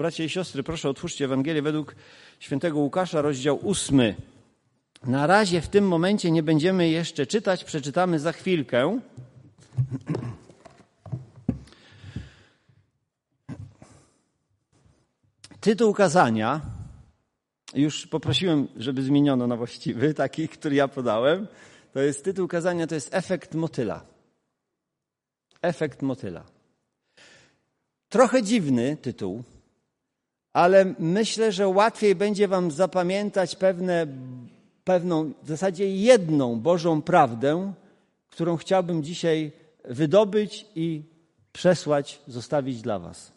Bracia i siostry, proszę otwórzcie Ewangelię według świętego Łukasza, rozdział ósmy. Na razie w tym momencie nie będziemy jeszcze czytać, przeczytamy za chwilkę. Tytuł kazania, już poprosiłem, żeby zmieniono na właściwy, taki, który ja podałem. To jest tytuł kazania, to jest efekt motyla. Efekt motyla. Trochę dziwny tytuł, ale myślę, że łatwiej będzie Wam zapamiętać pewne, pewną, w zasadzie jedną Bożą prawdę, którą chciałbym dzisiaj wydobyć i przesłać, zostawić dla Was.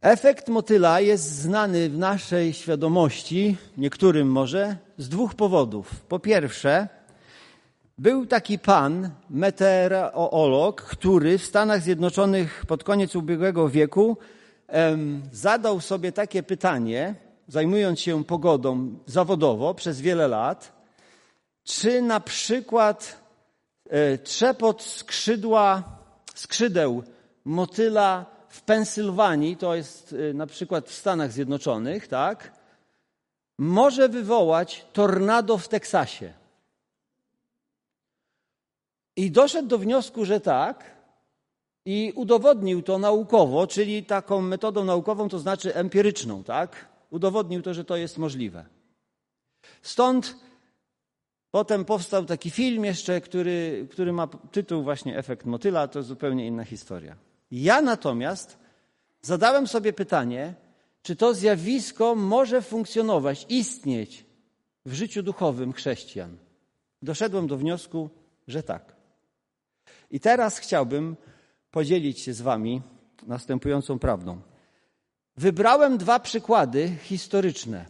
Efekt motyla jest znany w naszej świadomości, niektórym może, z dwóch powodów. Po pierwsze, był taki pan, meteorolog, który w Stanach Zjednoczonych pod koniec ubiegłego wieku zadał sobie takie pytanie, zajmując się pogodą zawodowo przez wiele lat, czy na przykład e, trzepot skrzydła, skrzydeł motyla w Pensylwanii, to jest e, na przykład w Stanach Zjednoczonych, tak, może wywołać tornado w Teksasie. I doszedł do wniosku, że tak, i udowodnił to naukowo, czyli taką metodą naukową, to znaczy empiryczną, tak? Udowodnił to, że to jest możliwe. Stąd potem powstał taki film jeszcze, który, który ma tytuł właśnie Efekt motyla, to zupełnie inna historia. Ja natomiast zadałem sobie pytanie, czy to zjawisko może funkcjonować, istnieć w życiu duchowym chrześcijan. Doszedłem do wniosku, że tak. I teraz chciałbym podzielić się z Wami następującą prawdą. Wybrałem dwa przykłady historyczne,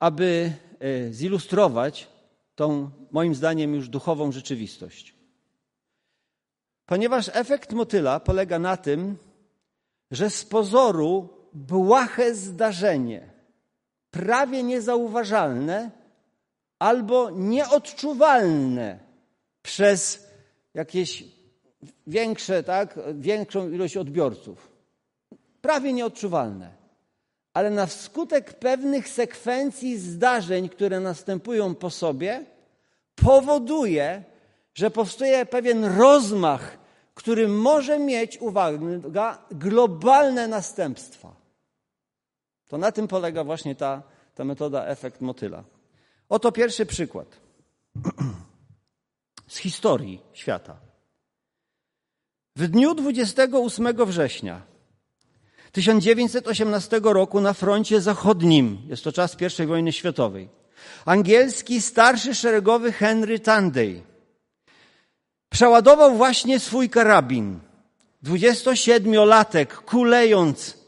aby e, zilustrować tą, moim zdaniem, już duchową rzeczywistość. Ponieważ efekt motyla polega na tym, że z pozoru błahe zdarzenie, prawie niezauważalne albo nieodczuwalne przez jakieś większe, tak, większą ilość odbiorców. Prawie nieodczuwalne. Ale na skutek pewnych sekwencji zdarzeń, które następują po sobie, powoduje, że powstaje pewien rozmach, który może mieć, uwaga, globalne następstwa. To na tym polega właśnie ta, ta metoda efekt motyla. Oto pierwszy przykład. z historii świata. W dniu 28 września 1918 roku na froncie zachodnim, jest to czas I wojny światowej, angielski starszy szeregowy Henry Tanday przeładował właśnie swój karabin. 27-latek kulejąc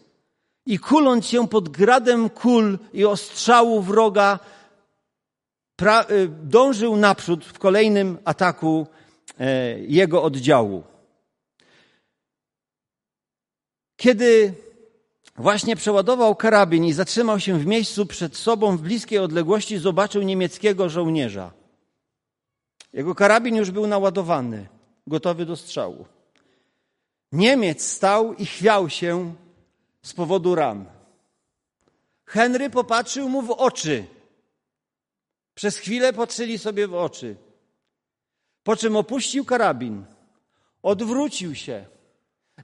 i kuląc się pod gradem kul i ostrzału wroga Y, dążył naprzód w kolejnym ataku e, jego oddziału. Kiedy właśnie przeładował karabin i zatrzymał się w miejscu przed sobą w bliskiej odległości, zobaczył niemieckiego żołnierza. Jego karabin już był naładowany, gotowy do strzału. Niemiec stał i chwiał się z powodu ran. Henry popatrzył mu w oczy przez chwilę patrzyli sobie w oczy. Po czym opuścił karabin, odwrócił się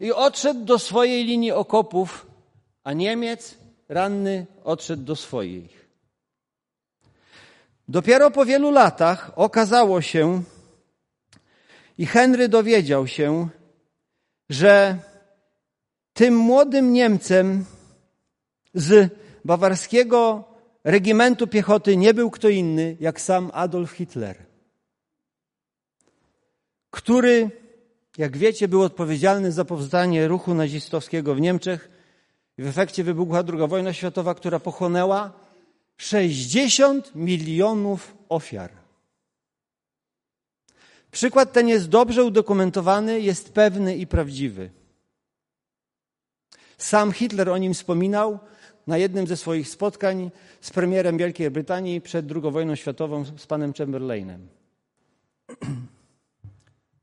i odszedł do swojej linii okopów, a Niemiec ranny odszedł do swojej. Dopiero po wielu latach okazało się, i Henry dowiedział się, że tym młodym Niemcem z bawarskiego regimentu piechoty nie był kto inny jak sam Adolf Hitler, który, jak wiecie, był odpowiedzialny za powstanie ruchu nazistowskiego w Niemczech. W efekcie wybuchła II wojna światowa, która pochłonęła 60 milionów ofiar. Przykład ten jest dobrze udokumentowany, jest pewny i prawdziwy. Sam Hitler o nim wspominał, na jednym ze swoich spotkań z premierem Wielkiej Brytanii przed II wojną światową z panem Chamberlainem.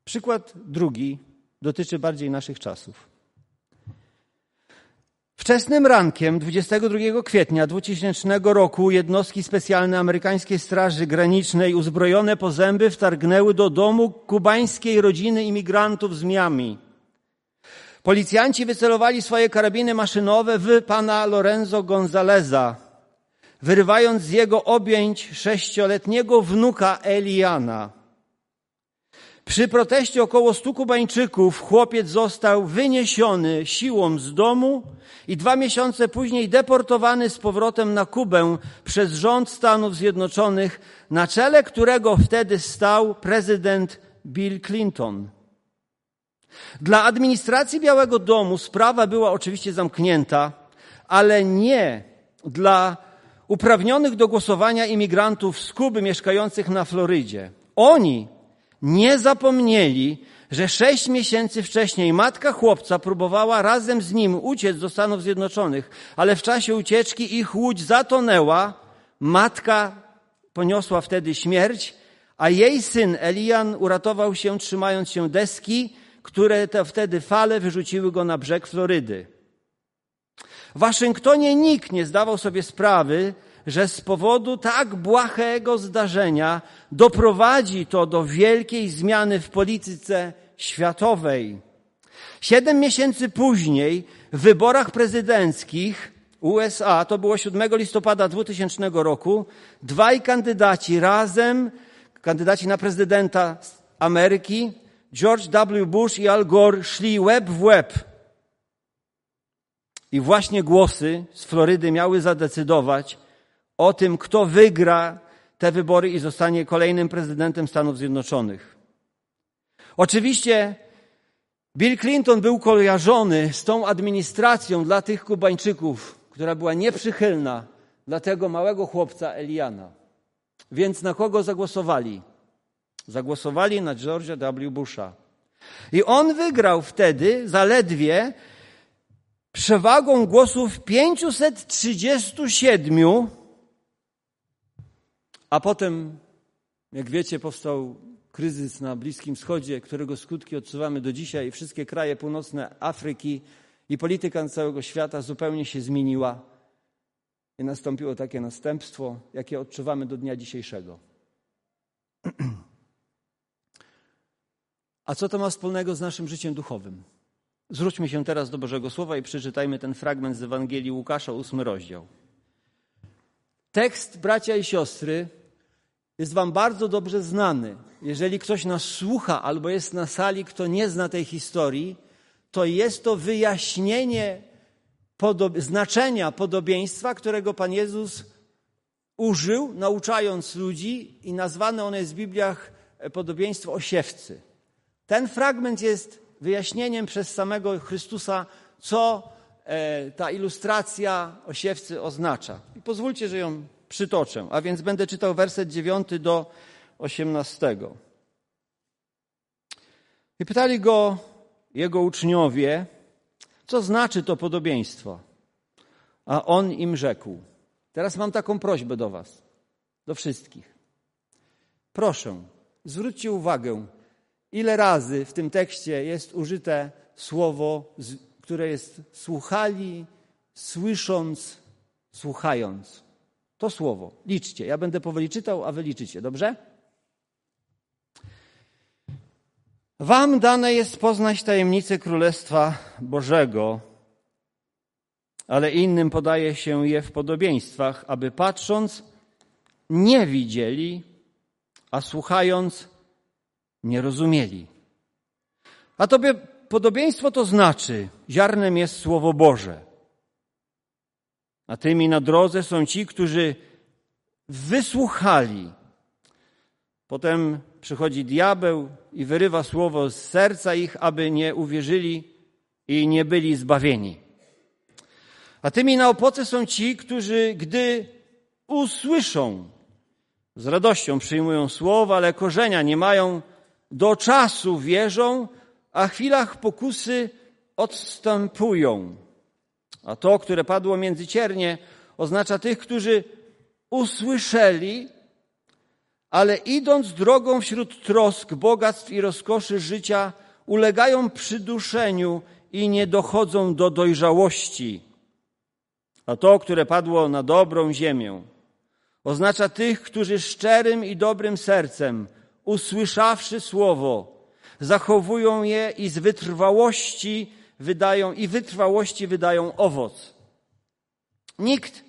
Przykład drugi dotyczy bardziej naszych czasów. Wczesnym rankiem 22 kwietnia 2000 roku jednostki specjalne amerykańskiej Straży Granicznej uzbrojone po zęby wtargnęły do domu kubańskiej rodziny imigrantów z Miami. Policjanci wycelowali swoje karabiny maszynowe w pana Lorenzo Gonzaleza, wyrywając z jego objęć sześcioletniego wnuka Eliana. Przy proteście około stu Kubańczyków chłopiec został wyniesiony siłą z domu i dwa miesiące później deportowany z powrotem na Kubę przez rząd Stanów Zjednoczonych, na czele którego wtedy stał prezydent Bill Clinton. Dla administracji Białego Domu sprawa była oczywiście zamknięta, ale nie dla uprawnionych do głosowania imigrantów z Kuby mieszkających na Florydzie. Oni nie zapomnieli, że sześć miesięcy wcześniej matka chłopca próbowała razem z nim uciec do Stanów Zjednoczonych, ale w czasie ucieczki ich łódź zatonęła, matka poniosła wtedy śmierć, a jej syn Elian uratował się trzymając się deski, które te wtedy fale wyrzuciły go na brzeg Florydy. W Waszyngtonie nikt nie zdawał sobie sprawy, że z powodu tak błahego zdarzenia doprowadzi to do wielkiej zmiany w polityce światowej. Siedem miesięcy później w wyborach prezydenckich USA, to było 7 listopada 2000 roku, dwaj kandydaci razem, kandydaci na prezydenta Ameryki, George W. Bush i Al Gore szli łeb w łeb. I właśnie głosy z Florydy miały zadecydować o tym, kto wygra te wybory i zostanie kolejnym prezydentem Stanów Zjednoczonych. Oczywiście Bill Clinton był kojarzony z tą administracją dla tych Kubańczyków, która była nieprzychylna dla tego małego chłopca Eliana. Więc na kogo zagłosowali? Zagłosowali na George'a W. Busha. I on wygrał wtedy zaledwie przewagą głosów 537, a potem, jak wiecie, powstał kryzys na Bliskim Wschodzie, którego skutki odczuwamy do dzisiaj. Wszystkie kraje północne Afryki i polityka całego świata zupełnie się zmieniła. I nastąpiło takie następstwo, jakie odczuwamy do dnia dzisiejszego. A co to ma wspólnego z naszym życiem duchowym? Zwróćmy się teraz do Bożego Słowa i przeczytajmy ten fragment z Ewangelii Łukasza, ósmy rozdział. Tekst, bracia i siostry, jest Wam bardzo dobrze znany. Jeżeli ktoś nas słucha albo jest na sali, kto nie zna tej historii, to jest to wyjaśnienie znaczenia podobieństwa, którego Pan Jezus użył, nauczając ludzi, i nazwane one jest w Bibliach e, podobieństwo osiewcy. Ten fragment jest wyjaśnieniem przez samego Chrystusa, co e, ta ilustracja osiewcy oznacza. I pozwólcie, że ją przytoczę, a więc będę czytał werset 9 do 18. I pytali go jego uczniowie, co znaczy to podobieństwo. A on im rzekł: Teraz mam taką prośbę do Was, do wszystkich. Proszę, zwróćcie uwagę, ile razy w tym tekście jest użyte słowo, które jest słuchali, słysząc, słuchając. To słowo. Liczcie. Ja będę powoli czytał, a wy liczycie. Dobrze? Wam dane jest poznać tajemnicę Królestwa Bożego, ale innym podaje się je w podobieństwach, aby patrząc nie widzieli, a słuchając nie rozumieli. A tobie podobieństwo to znaczy, ziarnem jest Słowo Boże. A tymi na drodze są ci, którzy wysłuchali. Potem przychodzi diabeł i wyrywa słowo z serca ich, aby nie uwierzyli i nie byli zbawieni. A tymi na opoce są ci, którzy, gdy usłyszą, z radością przyjmują słowa, ale korzenia nie mają, do czasu wierzą, a w chwilach pokusy odstępują. A to, które padło między ciernie, oznacza tych, którzy usłyszeli, ale idąc drogą wśród trosk, bogactw i rozkoszy życia, ulegają przyduszeniu i nie dochodzą do dojrzałości. A to, które padło na dobrą ziemię, oznacza tych, którzy szczerym i dobrym sercem, usłyszawszy słowo, zachowują je i z wytrwałości wydają i wytrwałości wydają owoc. Nikt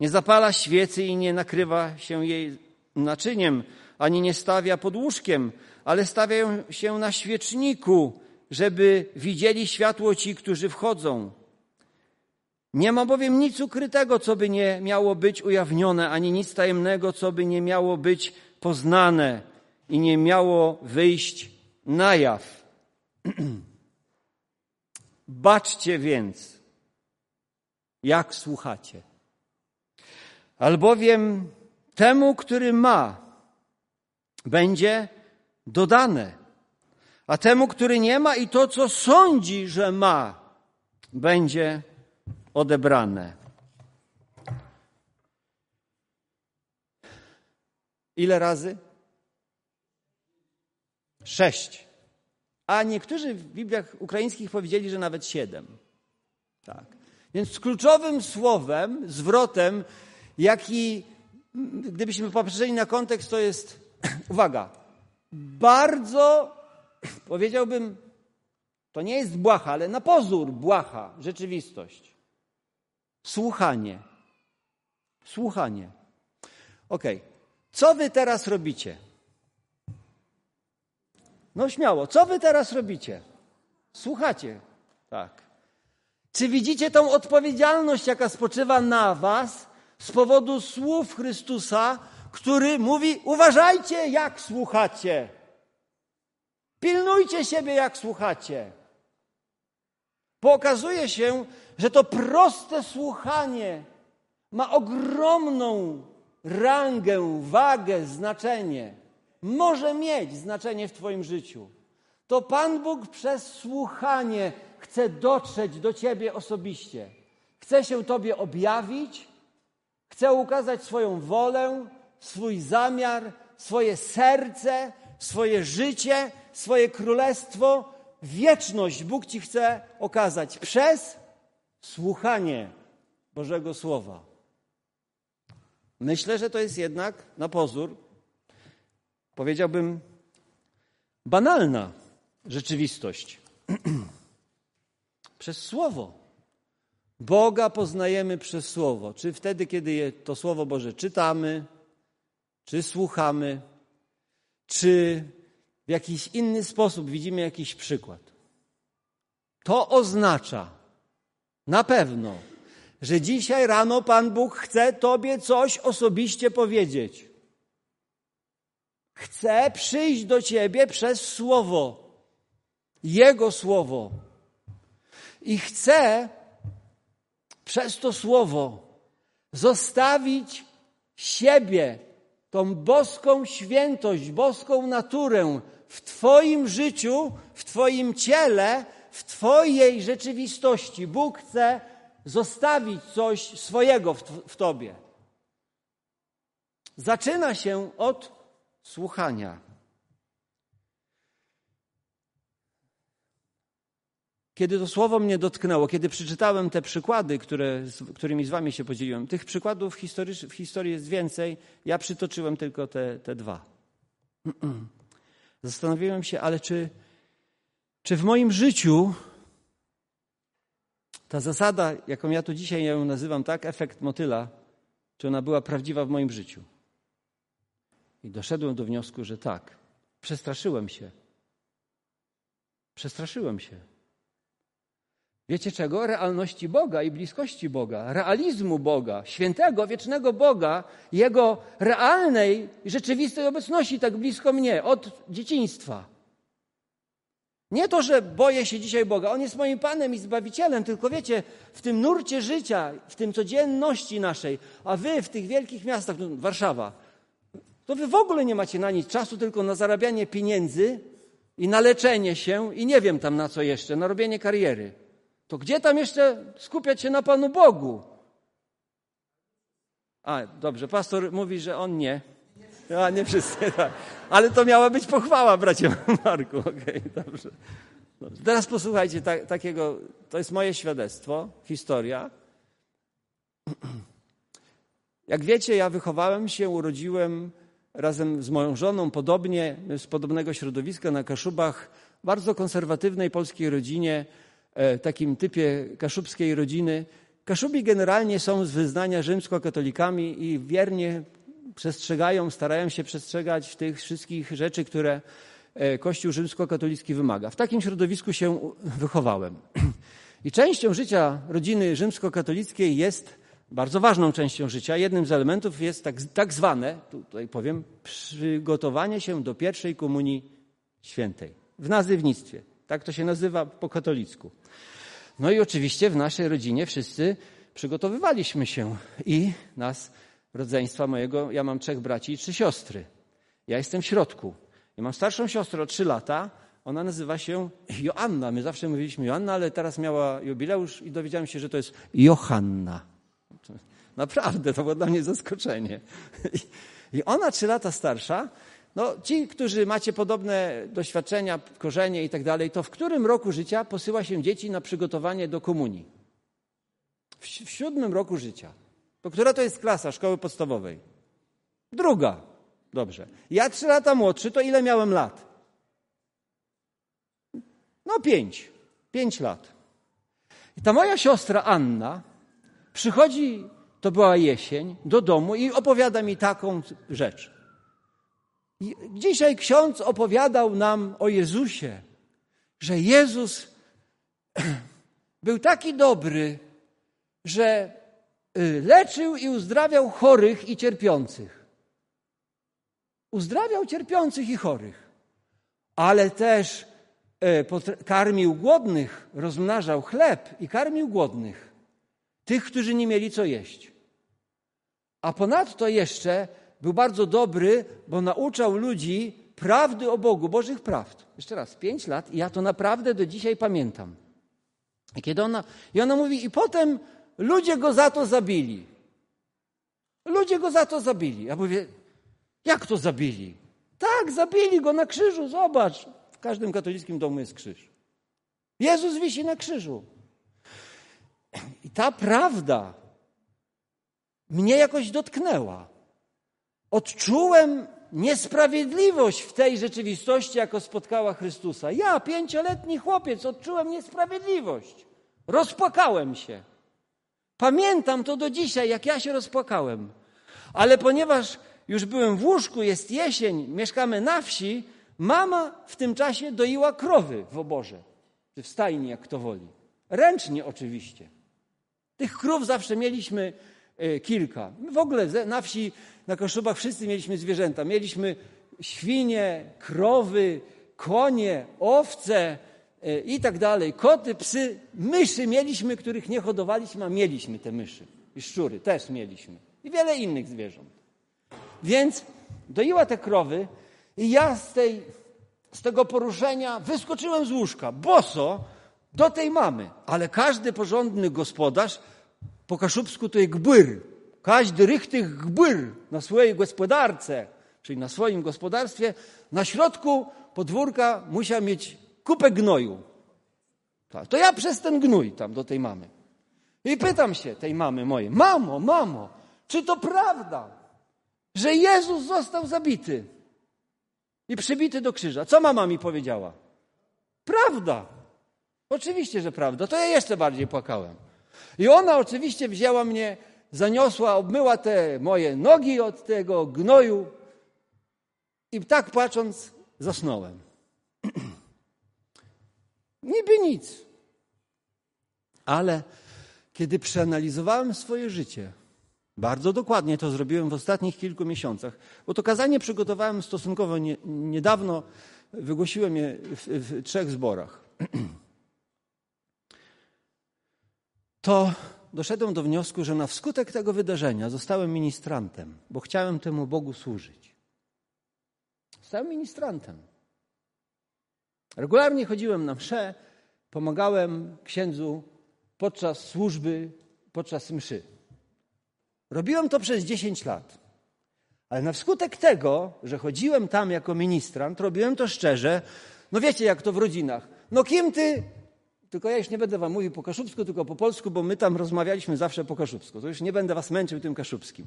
nie zapala świecy i nie nakrywa się jej naczyniem, ani nie stawia pod łóżkiem, ale stawia się na świeczniku, żeby widzieli światło ci, którzy wchodzą. Nie ma bowiem nic ukrytego, co by nie miało być ujawnione, ani nic tajemnego, co by nie miało być poznane i nie miało wyjść na jaw. Baczcie więc, jak słuchacie. Albowiem temu, który ma, będzie dodane, a temu, który nie ma i to, co sądzi, że ma, będzie odebrane. Ile razy? Sześć. A niektórzy w Bibliach ukraińskich powiedzieli, że nawet siedem. Tak. Więc kluczowym słowem, zwrotem, jaki, gdybyśmy popatrzyli na kontekst, to jest, uwaga, bardzo, powiedziałbym, to nie jest błaha, ale na pozór błaha rzeczywistość. Słuchanie. Słuchanie. Ok. Co wy teraz robicie? No śmiało, co wy teraz robicie? Słuchacie. Tak. Czy widzicie tą odpowiedzialność, jaka spoczywa na was z powodu słów Chrystusa, który mówi: uważajcie, jak słuchacie. Pilnujcie siebie, jak słuchacie. Pokazuje się, że to proste słuchanie ma ogromną rangę, wagę, znaczenie. Może mieć znaczenie w Twoim życiu. To Pan Bóg przez słuchanie chce dotrzeć do Ciebie osobiście. Chce się Tobie objawić, chce ukazać swoją wolę, swój zamiar, swoje serce, swoje życie, swoje królestwo, wieczność Bóg Ci chce okazać przez słuchanie Bożego Słowa. Myślę, że to jest jednak na pozór, powiedziałbym, banalna rzeczywistość. przez Słowo. Boga poznajemy przez Słowo. Czy wtedy, kiedy to Słowo Boże czytamy, czy słuchamy, czy w jakiś inny sposób widzimy jakiś przykład. To oznacza na pewno, że dzisiaj rano Pan Bóg chce Tobie coś osobiście powiedzieć. Chce przyjść do Ciebie przez Słowo, Jego Słowo. I chce przez to Słowo zostawić siebie, tą boską świętość, boską naturę w Twoim życiu, w Twoim ciele, w Twojej rzeczywistości. Bóg chce zostawić coś swojego w, w Tobie. Zaczyna się od słuchania. Kiedy to słowo mnie dotknęło, kiedy przeczytałem te przykłady, które, którymi z Wami się podzieliłem, tych przykładów w historii, jest więcej, ja przytoczyłem tylko te, te dwa. Zastanowiłem się, ale czy, czy w moim życiu ta zasada, jaką ja tu dzisiaj ją nazywam, tak, efekt motyla, czy ona była prawdziwa w moim życiu? I doszedłem do wniosku, że tak. Przestraszyłem się. Przestraszyłem się. Wiecie czego? Realności Boga i bliskości Boga, realizmu Boga, świętego, wiecznego Boga, Jego realnej, rzeczywistej obecności tak blisko mnie od dzieciństwa. Nie to, że boję się dzisiaj Boga, On jest moim Panem i Zbawicielem, tylko wiecie, w tym nurcie życia, w tym codzienności naszej, a wy w tych wielkich miastach, no, Warszawa, to wy w ogóle nie macie na nic czasu, tylko na zarabianie pieniędzy i na leczenie się i nie wiem tam na co jeszcze, na robienie kariery to gdzie tam jeszcze skupiać się na Panu Bogu? A, dobrze, pastor mówi, że on nie. A, nie wszyscy, tak. Ale to miała być pochwała, bracie Marku. Okej, okay, dobrze. Teraz posłuchajcie ta, takiego, to jest moje świadectwo, historia. Jak wiecie, ja wychowałem się, urodziłem razem z moją żoną, podobnie, z podobnego środowiska na Kaszubach, bardzo konserwatywnej polskiej rodzinie, e, takim typie kaszubskiej rodziny. Kaszubi generalnie są z wyznania rzymskokatolikami i wiernie przestrzegają, starają się przestrzegać tych wszystkich rzeczy, które e, Kościół rzymskokatolicki wymaga. W takim środowisku się wychowałem. I częścią życia rodziny rzymskokatolickiej jest bardzo ważną częścią życia. Jednym z elementów jest tak, tak zwane, tutaj powiem, przygotowanie się do pierwszej komunii świętej w nazywnictwie. Tak to się nazywa po katolicku. No i oczywiście w naszej rodzinie wszyscy przygotowywaliśmy się i nas, rodzeństwa mojego, ja mam trzech braci i trzy siostry. Ja jestem w środku. I mam starszą siostrę o trzy lata, ona nazywa się Joanna. My zawsze mówiliśmy Joanna, ale teraz miała jubileusz i dowiedziałem się, że to jest Johanna. Naprawdę, to było dla mnie zaskoczenie. I ona trzy lata starsza, no ci, którzy macie podobne doświadczenia, korzenie i tak dalej, to w którym roku życia posyła się dzieci na przygotowanie do komunii? W, w siódmym roku życia. To która to jest klasa szkoły podstawowej? Druga. Dobrze. Ja trzy lata młodszy, to ile miałem lat? No pięć. Pięć lat. I ta moja siostra Anna przychodzi, to była jesień, do domu i opowiada mi taką rzecz. Dzisiaj ksiądz opowiadał nam o Jezusie, że Jezus był taki dobry, że y, leczył i uzdrawiał chorych i cierpiących. Uzdrawiał cierpiących i chorych, ale też y, karmił głodnych, rozmnażał chleb i karmił głodnych, tych, którzy nie mieli co jeść. A ponadto jeszcze był bardzo dobry, bo nauczał ludzi prawdy o Bogu, Bożych prawd. Jeszcze raz, pięć lat i ja to naprawdę do dzisiaj pamiętam. I kiedy ona, i ona mówi, i potem ludzie go za to zabili. Ludzie go za to zabili. Ja mówię, jak to zabili? Tak, zabili go na krzyżu, zobacz. W każdym katolickim domu jest krzyż. Jezus wisi na krzyżu. I ta prawda mnie jakoś dotknęła. Odczułem niesprawiedliwość w tej rzeczywistości, jako spotkała Chrystusa. Ja, pięcioletni chłopiec, odczułem niesprawiedliwość. Rozpłakałem się. Pamiętam to do dzisiaj, jak ja się rozpłakałem. Ale ponieważ już byłem w łóżku, jest jesień, mieszkamy na wsi, mama w tym czasie doiła krowy w oborze, czy w stajni, jak kto woli. Ręcznie oczywiście. Tych krów zawsze mieliśmy e, kilka. W ogóle na wsi na Koszubach wszyscy mieliśmy zwierzęta. Mieliśmy świnie, krowy, konie, owce e, i tak dalej, koty, psy, myszy mieliśmy, których nie hodowaliśmy, a mieliśmy te myszy. I szczury też mieliśmy. I wiele innych zwierząt. Więc doiła te krowy i ja z, tej, z tego poruszenia wyskoczyłem z łóżka, boso, do tej mamy. Ale każdy porządny gospodarz po kaszubsku to jest gbyr, każdy rychtych gbyr na swojej gospodarce, czyli na swoim gospodarstwie, na środku podwórka musiał mieć kupę gnoju. Tak, to ja przez ten gnój tam do tej mamy. I pytam się tej mamy mojej, mamo, mamo, czy to prawda, że Jezus został zabity i przybity do krzyża? Co mama mi powiedziała? Prawda. Oczywiście, że prawda. To ja jeszcze bardziej płakałem. I ona oczywiście wzięła mnie zaniosła, obmyła te moje nogi od tego gnoju i tak patrząc zasnąłem. Niby nic. Ale kiedy przeanalizowałem swoje życie, bardzo dokładnie to zrobiłem w ostatnich kilku miesiącach, bo to kazanie przygotowałem stosunkowo nie, niedawno, wygłosiłem je w, w trzech zborach. To doszedłem do wniosku, że na wskutek tego wydarzenia zostałem ministrantem, bo chciałem temu Bogu służyć. Zostałem ministrantem. Regularnie chodziłem na msze, pomagałem księdzu podczas służby, podczas mszy. Robiłem to przez 10 lat. Ale na wskutek tego, że chodziłem tam jako ministrant, robiłem to szczerze. No wiecie, jak to w rodzinach. No kim ty Tylko ja już nie będę wam mówił po kaszubsku, tylko po polsku, bo my tam rozmawialiśmy zawsze po kaszubsku. To już nie będę was męczył tym kaszubskim.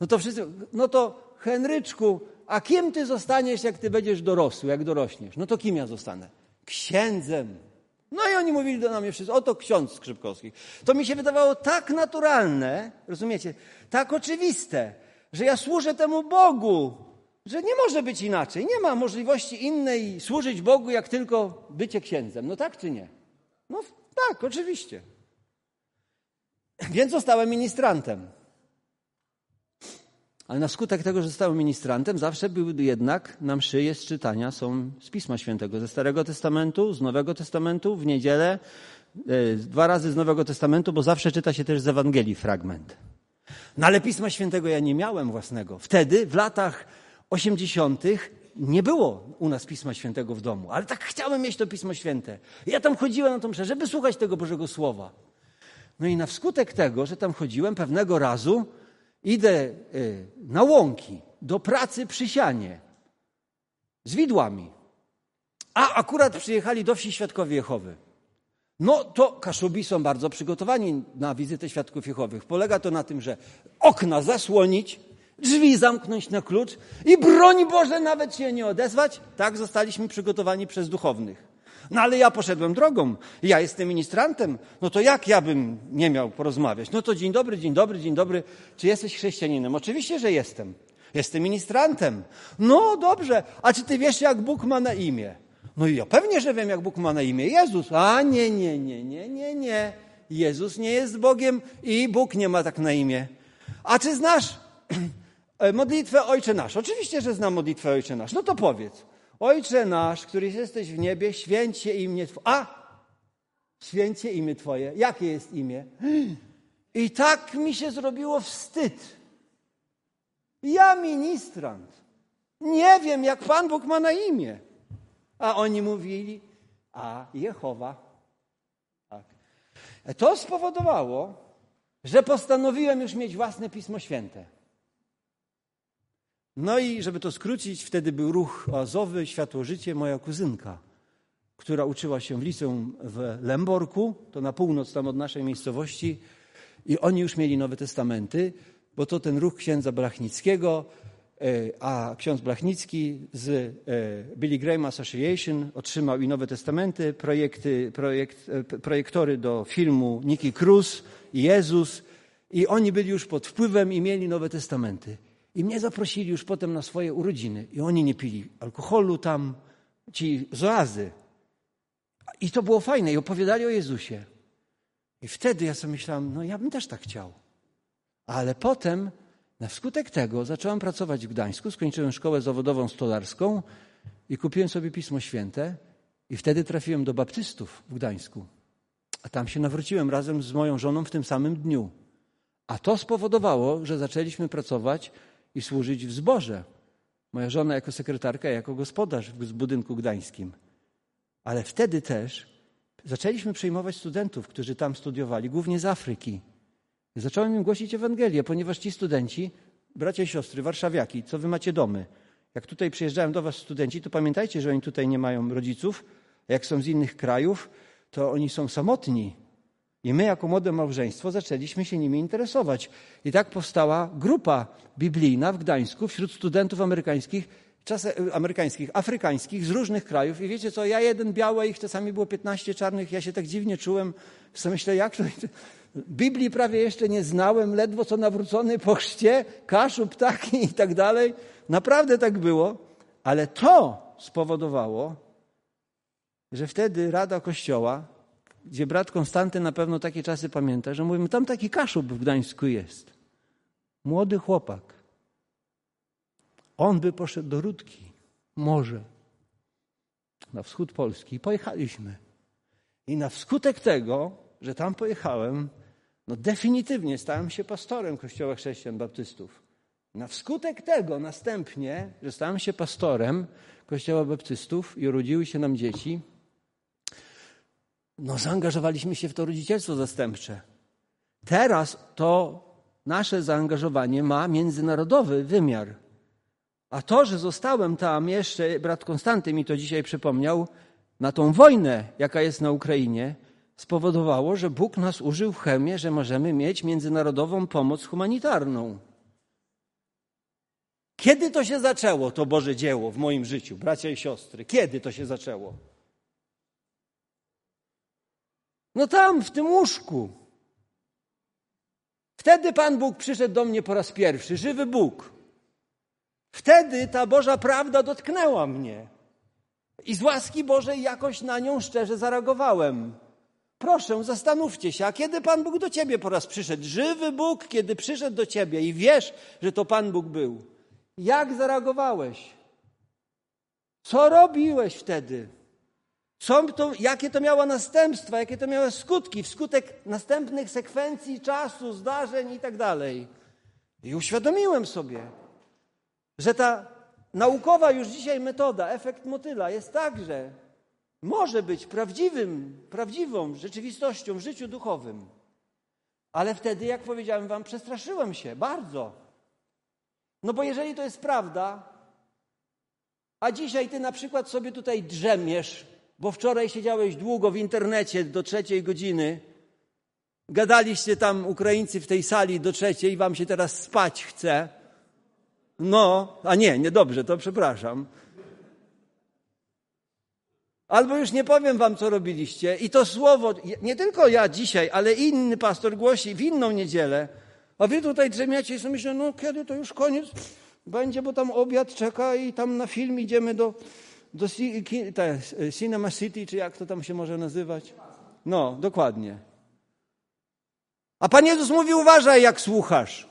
No to wszyscy, no to Henryczku, a kim ty zostaniesz, jak ty będziesz dorosły, jak dorośniesz? No to kim ja zostanę? Księdzem. No i oni mówili do mnie wszyscy, oto ksiądz Skrzypkowski. To mi się wydawało tak naturalne, rozumiecie, tak oczywiste, że ja służę temu Bogu, że nie może być inaczej. Nie ma możliwości innej służyć Bogu, jak tylko bycie księdzem. No tak czy nie? No tak, oczywiście. Więc zostałem ministrantem. Ale na skutek tego, że zostałem ministrantem, zawsze był jednak na mszy jest czytania są z Pisma Świętego, ze Starego Testamentu, z Nowego Testamentu, w niedzielę, e, dwa razy z Nowego Testamentu, bo zawsze czyta się też z Ewangelii fragment. No ale Pisma Świętego ja nie miałem własnego. Wtedy, w latach 80., nie było u nas Pisma Świętego w domu, ale tak chciałem mieć to Pismo Święte. Ja tam chodziłem na tą mszę, żeby słuchać tego Bożego Słowa. No i na wskutek tego, że tam chodziłem, pewnego razu idę y, na łąki do pracy przy sianie z widłami. A akurat przyjechali do wsi Świadkowie Jehowy. No to Kaszubi są bardzo przygotowani na wizytę Świadków Jehowych. Polega to na tym, że okna zasłonić, drzwi zamknąć na klucz i broń Boże nawet się nie odezwać. Tak zostaliśmy przygotowani przez duchownych. No ale ja poszedłem drogą. Ja jestem ministrantem. No to jak ja bym nie miał porozmawiać? No to dzień dobry, dzień dobry, dzień dobry. Czy jesteś chrześcijaninem? Oczywiście, że jestem. Jestem ministrantem. No dobrze. A czy ty wiesz, jak Bóg ma na imię? No i ja pewnie, że wiem, jak Bóg ma na imię. Jezus. A nie, nie, nie, nie, nie, nie. Jezus nie jest Bogiem i Bóg nie ma tak na imię. A czy znasz modlitwę Ojcze Nasz? Oczywiście, że znam modlitwę Ojcze Nasz. No to powiedz. Ojcze nasz, któryś jesteś w niebie, święcie imię Twoje. A! Święcie imię Twoje. Jakie jest imię? I tak mi się zrobiło wstyd. Ja ministrant. Nie wiem, jak Pan Bóg ma na imię. A oni mówili, a Jehowa. Tak. To spowodowało, że postanowiłem już mieć własne Pismo Święte. No i żeby to skrócić, wtedy był ruch oazowy, światło życie, moja kuzynka, która uczyła się w liceum w Lemborku, to na północ tam od naszej miejscowości i oni już mieli Nowe Testamenty, bo to ten ruch księdza Blachnickiego, e, a ksiądz Blachnicki z e, Billy Graham Association otrzymał i Nowe Testamenty, projekty, projekt, e, projektory do filmu Nicky Cruz i Jezus i oni byli już pod wpływem i mieli Nowe Testamenty. I mnie zaprosili już potem na swoje urodziny. I oni nie pili alkoholu tam, ci z oazy. I to było fajne. I opowiadali o Jezusie. I wtedy ja sobie myślałem, no ja bym też tak chciał. Ale potem, na wskutek tego, zacząłem pracować w Gdańsku. Skończyłem szkołę zawodową stolarską i kupiłem sobie Pismo Święte. I wtedy trafiłem do baptystów w Gdańsku. A tam się nawróciłem razem z moją żoną w tym samym dniu. A to spowodowało, że zaczęliśmy pracować i służyć w zborze. Moja żona jako sekretarka, jako gospodarz w budynku gdańskim. Ale wtedy też zaczęliśmy przyjmować studentów, którzy tam studiowali, głównie z Afryki. Zacząłem im głosić Ewangelię, ponieważ ci studenci, bracia i siostry, warszawiaki, co wy macie domy, jak tutaj przyjeżdżają do was studenci, to pamiętajcie, że oni tutaj nie mają rodziców, a jak są z innych krajów, to oni są samotni. I my, jako młode małżeństwo, zaczęliśmy się nimi interesować. I tak powstała grupa biblijna w Gdańsku wśród studentów amerykańskich, czasem, amerykańskich, afrykańskich z różnych krajów. I wiecie co, ja jeden biały, ich czasami było 15 czarnych, ja się tak dziwnie czułem. Co myślę, jak to... Biblii prawie jeszcze nie znałem, ledwo co nawrócony po chrzcie, kaszu, ptaki i tak dalej. Naprawdę tak było. Ale to spowodowało, że wtedy Rada Kościoła gdzie brat Konstanty na pewno takie czasy pamięta, że mówimy, tam taki kaszub w Gdańsku jest. Młody chłopak. On by poszedł do Rudki, może, na wschód Polski. Pojechaliśmy. I na wskutek tego, że tam pojechałem, no definitywnie stałem się pastorem Kościoła Chrześcijan Baptystów. Na wskutek tego następnie, że stałem się pastorem Kościoła Baptystów i urodziły się nam dzieci, no zaangażowaliśmy się w to rodzicielstwo zastępcze. Teraz to nasze zaangażowanie ma międzynarodowy wymiar. A to, że zostałem tam jeszcze, brat Konstanty mi to dzisiaj przypomniał, na tą wojnę, jaka jest na Ukrainie, spowodowało, że Bóg nas użył w chemię, że możemy mieć międzynarodową pomoc humanitarną. Kiedy to się zaczęło, to Boże dzieło w moim życiu, bracia i siostry? Kiedy to się zaczęło? No tam, w tym łóżku. Wtedy Pan Bóg przyszedł do mnie po raz pierwszy, żywy Bóg. Wtedy ta Boża prawda dotknęła mnie. I z łaski Bożej jakoś na nią szczerze zareagowałem. Proszę, zastanówcie się, a kiedy Pan Bóg do ciebie po raz przyszedł? Żywy Bóg, kiedy przyszedł do ciebie i wiesz, że to Pan Bóg był. Jak zareagowałeś? Co robiłeś wtedy? Co to, jakie to miało następstwa, jakie to miało skutki, wskutek następnych sekwencji czasu, zdarzeń i tak dalej. I uświadomiłem sobie, że ta naukowa już dzisiaj metoda, efekt motyla, jest także, może być prawdziwym, prawdziwą rzeczywistością w życiu duchowym. Ale wtedy, jak powiedziałem Wam, przestraszyłem się bardzo. No bo jeżeli to jest prawda, a dzisiaj Ty na przykład sobie tutaj drzemiesz, bo wczoraj siedziałeś długo w internecie do trzeciej godziny, gadaliście tam Ukraińcy w tej sali do trzeciej i Wam się teraz spać chce, no, a nie, niedobrze, to przepraszam. Albo już nie powiem wam, co robiliście. I to słowo, nie tylko ja dzisiaj, ale inny pastor głosi w inną niedzielę. A wy tutaj drzemiacie i sobie myślę, no kiedy to już koniec będzie, bo tam obiad czeka i tam na film idziemy do, do te, Cinema City, czy jak to tam się może nazywać. No, dokładnie. A Pan Jezus mówi, uważaj jak słuchasz.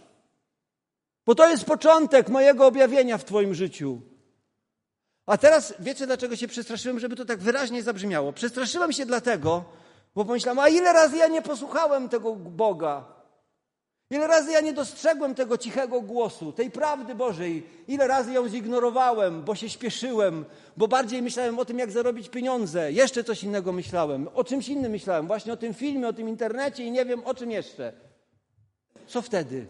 Bo to jest początek mojego objawienia w Twoim życiu. A teraz wiecie, dlaczego się przestraszyłem, żeby to tak wyraźnie zabrzmiało? Przestraszyłem się dlatego, bo pomyślałem, a ile razy ja nie posłuchałem tego Boga? Ile razy ja nie dostrzegłem tego cichego głosu, tej prawdy Bożej? Ile razy ją zignorowałem, bo się śpieszyłem, bo bardziej myślałem o tym, jak zarobić pieniądze. Jeszcze coś innego myślałem, o czymś innym myślałem, właśnie o tym filmie, o tym internecie i nie wiem o czym jeszcze. Co wtedy?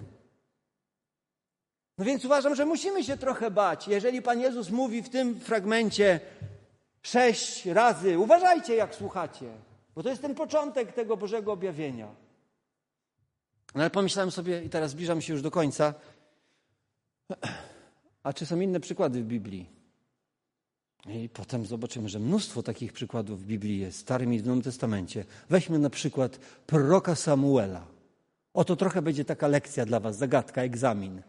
No więc uważam, że musimy się trochę bać. Jeżeli Pan Jezus mówi w tym fragmencie sześć razy, uważajcie jak słuchacie, bo to jest ten początek tego Bożego objawienia. No ale pomyślałem sobie, i teraz zbliżam się już do końca, a czy są inne przykłady w Biblii? I potem zobaczymy, że mnóstwo takich przykładów w Biblii jest, w Starym i w Nowym Testamencie. Weźmy na przykład proroka Samuela. Oto trochę będzie taka lekcja dla Was, zagadka, egzamin.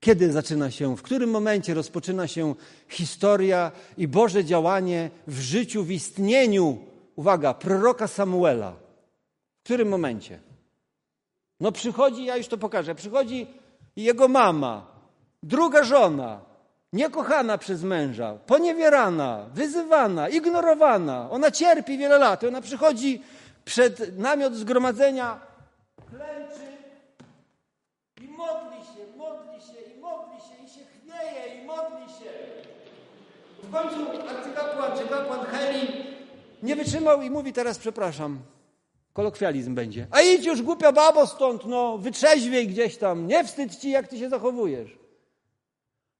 Kiedy zaczyna się, w którym momencie rozpoczyna się historia i Boże działanie w życiu, w istnieniu, uwaga, proroka Samuela? W którym momencie? No przychodzi, ja już to pokażę, przychodzi jego mama, druga żona, niekochana przez męża, poniewierana, wyzywana, ignorowana. Ona cierpi wiele lat. Ona przychodzi przed namiot zgromadzenia, klęczy i modli się, modli się i modli się i się chwieje i modli się. W końcu arcykapłan czy kapłan Heli nie wytrzymał i mówi teraz przepraszam. Kolokwializm będzie. A idź już głupia babo stąd, no, wytrzeźwiej gdzieś tam. Nie wstydź ci, jak ty się zachowujesz.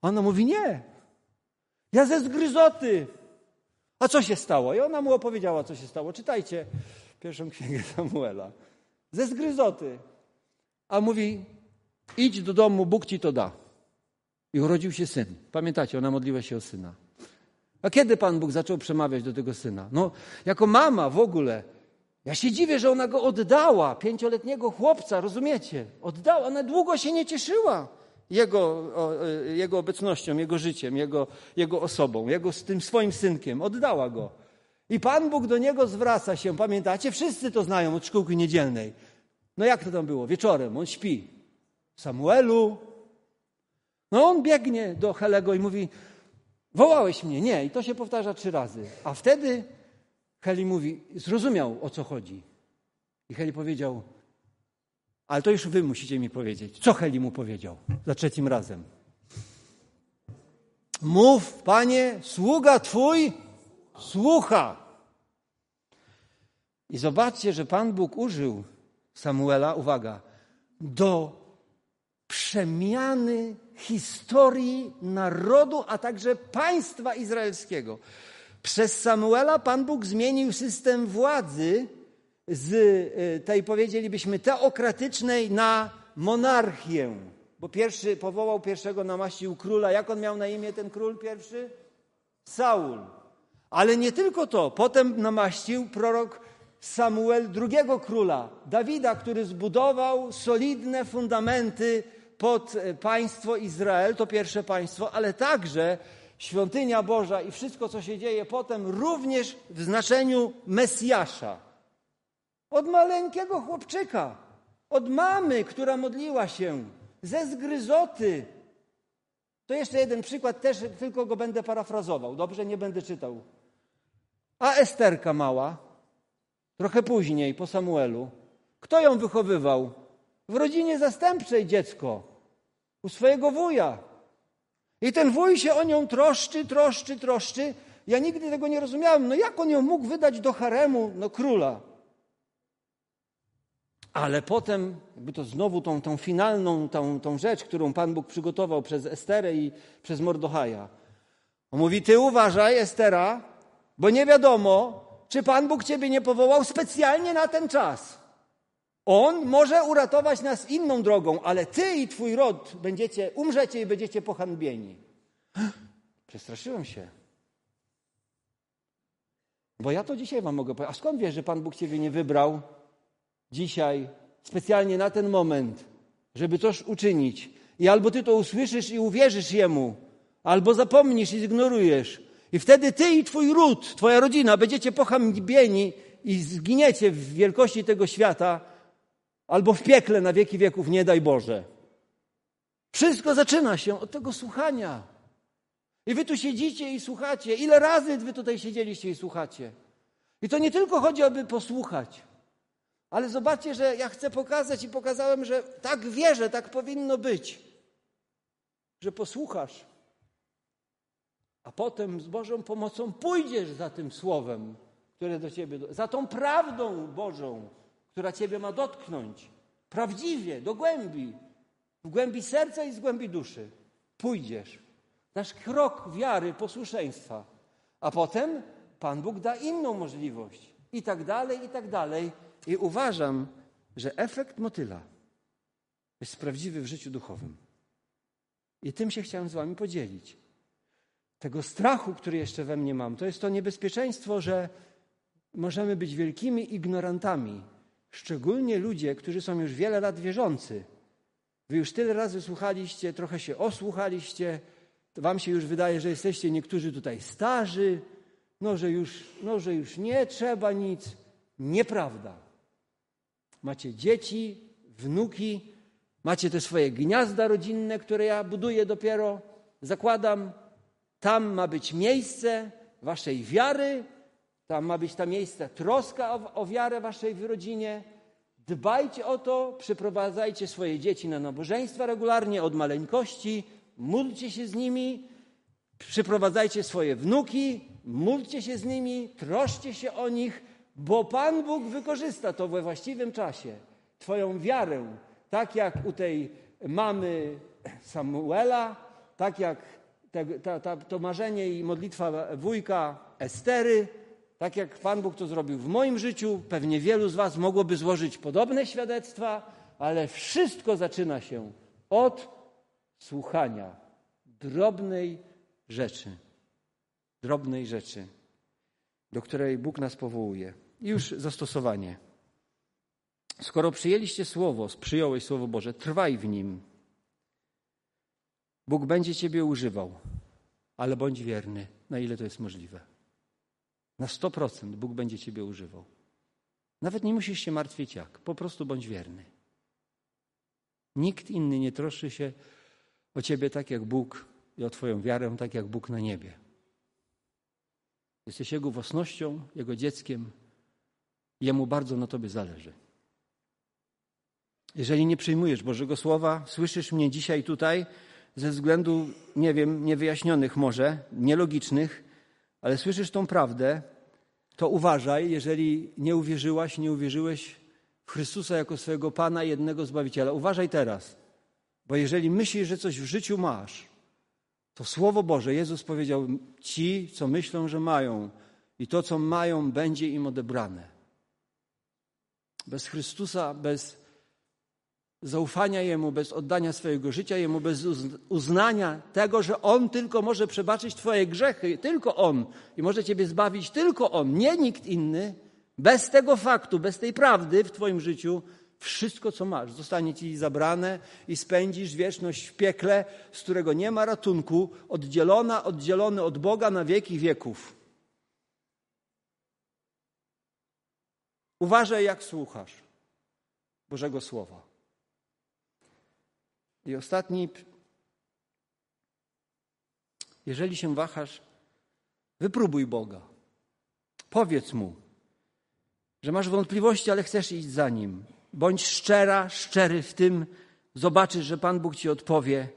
Ona mówi, nie. Ja ze zgryzoty. A co się stało? I ona mu opowiedziała, co się stało. Czytajcie pierwszą księgę Samuela. Ze zgryzoty. A mówi, idź do domu, Bóg ci to da. I urodził się syn. Pamiętacie, ona modliła się o syna. A kiedy Pan Bóg zaczął przemawiać do tego syna? No, jako mama w ogóle ja się dziwię, że ona go oddała, pięcioletniego chłopca, rozumiecie? Oddała, ona długo się nie cieszyła jego, e, jego obecnością, jego życiem, jego, jego osobą, jego, z tym swoim synkiem. Oddała go. I Pan Bóg do niego zwraca się, pamiętacie? Wszyscy to znają od szkółki niedzielnej. No jak to tam było? Wieczorem, on śpi. Samuelu. No on biegnie do Helego i mówi, wołałeś mnie. Nie, i to się powtarza trzy razy. A wtedy Heli mówi, zrozumiał o co chodzi. I Heli powiedział, ale to już wy musicie mi powiedzieć. Co Heli mu powiedział za trzecim razem? Mów, panie, sługa twój słucha. I zobaczcie, że Pan Bóg użył Samuela, uwaga, do przemiany historii narodu, a także państwa izraelskiego. Przez Samuela Pan Bóg zmienił system władzy z y, tej, powiedzielibyśmy, teokratycznej na monarchię. Bo pierwszy powołał pierwszego, namaścił króla. Jak on miał na imię ten król pierwszy? Saul. Ale nie tylko to. Potem namaścił prorok Samuel drugiego króla, Dawida, który zbudował solidne fundamenty pod e, państwo Izrael, to pierwsze państwo, ale także świątynia Boża i wszystko, co się dzieje potem, również w znaczeniu Mesjasza. Od maleńkiego chłopczyka, od mamy, która modliła się, ze zgryzoty. To jeszcze jeden przykład, też tylko go będę parafrazował, dobrze? Nie będę czytał. A Esterka mała, trochę później, po Samuelu, kto ją wychowywał? W rodzinie zastępczej dziecko, u swojego wuja. I ten wuj się o nią troszczy, troszczy, troszczy. Ja nigdy tego nie rozumiałem. No jak on ją mógł wydać do haremu, no króla? Ale potem, jakby to znowu tą, tą finalną tą, tą rzecz, którą Pan Bóg przygotował przez Esterę i przez Mordochaja. On mówi, ty uważaj, Estera, bo nie wiadomo, czy Pan Bóg ciebie nie powołał specjalnie na ten czas. On może uratować nas inną drogą, ale ty i twój rod będziecie, umrzecie i będziecie pohanbieni. Przestraszyłem się. Bo ja to dzisiaj wam mogę powiedzieć. A skąd wiesz, że Pan Bóg ciebie nie wybrał dzisiaj specjalnie na ten moment, żeby coś uczynić? I albo ty to usłyszysz i uwierzysz Jemu, albo zapomnisz i zignorujesz. I wtedy ty i twój ród, twoja rodzina będziecie pohańbieni i zginiecie w wielkości tego świata, albo w piekle na wieki wieków, nie daj Boże. Wszystko zaczyna się od tego słuchania. I wy tu siedzicie i słuchacie. Ile razy wy tutaj siedzieliście i słuchacie? I to nie tylko chodzi, aby posłuchać, ale zobaczcie, że ja chcę pokazać i pokazałem, że tak wierzę, tak powinno być, że posłuchasz, a potem z Bożą pomocą pójdziesz za tym słowem, które do ciebie, za tą prawdą Bożą, która ciebie ma dotknąć. Prawdziwie, do głębi, w głębi serca i z głębi duszy. Pójdziesz. Dasz krok wiary, posłuszeństwa. A potem Pan Bóg da inną możliwość. I tak dalej, i tak dalej. I uważam, że efekt motyla jest prawdziwy w życiu duchowym. I tym się chciałem z Wami podzielić. Tego strachu, który jeszcze we mnie mam, to jest to niebezpieczeństwo, że możemy być wielkimi ignorantami Szczególnie ludzie, którzy są już wiele lat wierzący. Wy już tyle razy słuchaliście, trochę się osłuchaliście, wam się już wydaje, że jesteście niektórzy tutaj starzy, no że już, no, że już nie trzeba nic. Nieprawda. Macie dzieci, wnuki, macie te swoje gniazda rodzinne, które ja buduję dopiero, zakładam. Tam ma być miejsce waszej wiary, tam ma być ta miejsce troska o, o wiarę waszej w rodzinie. Dbajcie o to, przyprowadzajcie swoje dzieci na nabożeństwa regularnie od maleńkości, módlcie się z nimi, przyprowadzajcie swoje wnuki, módlcie się z nimi, troszcie się o nich, bo Pan Bóg wykorzysta to we właściwym czasie. Twoją wiarę, tak jak u tej mamy Samuela, tak jak te, ta, ta, to marzenie i modlitwa wujka Estery, tak jak Pan Bóg to zrobił w moim życiu, pewnie wielu z Was mogłoby złożyć podobne świadectwa, ale wszystko zaczyna się od słuchania drobnej rzeczy. Drobnej rzeczy, do której Bóg nas powołuje. Już zastosowanie. Skoro przyjęliście słowo, przyjąłeś słowo Boże, trwaj w nim. Bóg będzie Ciebie używał, ale bądź wierny, na ile to jest możliwe. Na 100% Bóg będzie Ciebie używał. Nawet nie musisz się martwić jak, po prostu bądź wierny. Nikt inny nie troszczy się o Ciebie tak jak Bóg i o Twoją wiarę tak jak Bóg na niebie. Jesteś Jego własnością, Jego dzieckiem. Jemu bardzo na Tobie zależy. Jeżeli nie przyjmujesz Bożego Słowa, słyszysz mnie dzisiaj tutaj ze względu, nie wiem, niewyjaśnionych może, nielogicznych, ale słyszysz tą prawdę, to uważaj, jeżeli nie uwierzyłaś, nie uwierzyłeś w Chrystusa jako swojego Pana i jednego Zbawiciela. Uważaj teraz, bo jeżeli myślisz, że coś w życiu masz, to Słowo Boże, Jezus powiedział, ci, co myślą, że mają i to, co mają, będzie im odebrane. Bez Chrystusa, bez zaufania Jemu, bez oddania swojego życia Jemu, bez uznania tego, że On tylko może przebaczyć Twoje grzechy, tylko On i może Ciebie zbawić tylko On, nie nikt inny, bez tego faktu, bez tej prawdy w Twoim życiu, wszystko, co masz, zostanie Ci zabrane i spędzisz wieczność w piekle, z którego nie ma ratunku, oddzielona, oddzielony od Boga na wieki wieków. Uważaj, jak słuchasz Bożego Słowa. I ostatni, jeżeli się wahasz, wypróbuj Boga. Powiedz Mu, że masz wątpliwości, ale chcesz iść za Nim. Bądź szczera, szczery w tym, zobaczysz, że Pan Bóg Ci odpowie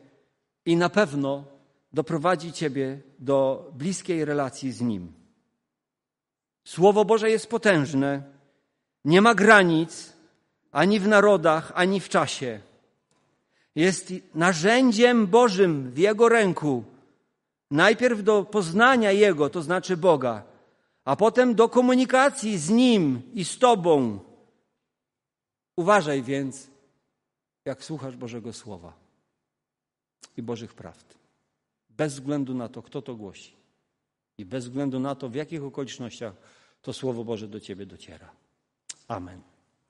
i na pewno doprowadzi Ciebie do bliskiej relacji z Nim. Słowo Boże jest potężne, nie ma granic ani w narodach, ani w czasie jest narzędziem Bożym w Jego ręku. Najpierw do poznania Jego, to znaczy Boga, a potem do komunikacji z Nim i z Tobą. Uważaj więc, jak słuchasz Bożego Słowa i Bożych prawd. Bez względu na to, kto to głosi i bez względu na to, w jakich okolicznościach to Słowo Boże do Ciebie dociera. Amen.